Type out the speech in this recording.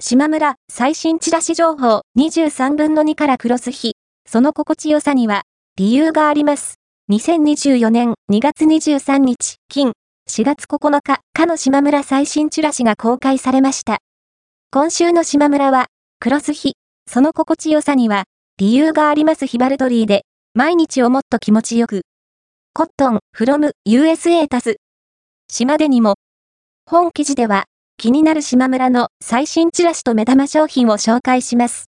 島村最新チラシ情報23分の2からクロス日。その心地よさには理由があります。2024年2月23日、金、4月9日、かの島村最新チラシが公開されました。今週の島村は、クロス日、その心地よさには理由がありますヒバルトリーで、毎日をもっと気持ちよく。コットン、フロム、USA タス。島でにも。本記事では、気になる島村の最新チラシと目玉商品を紹介します。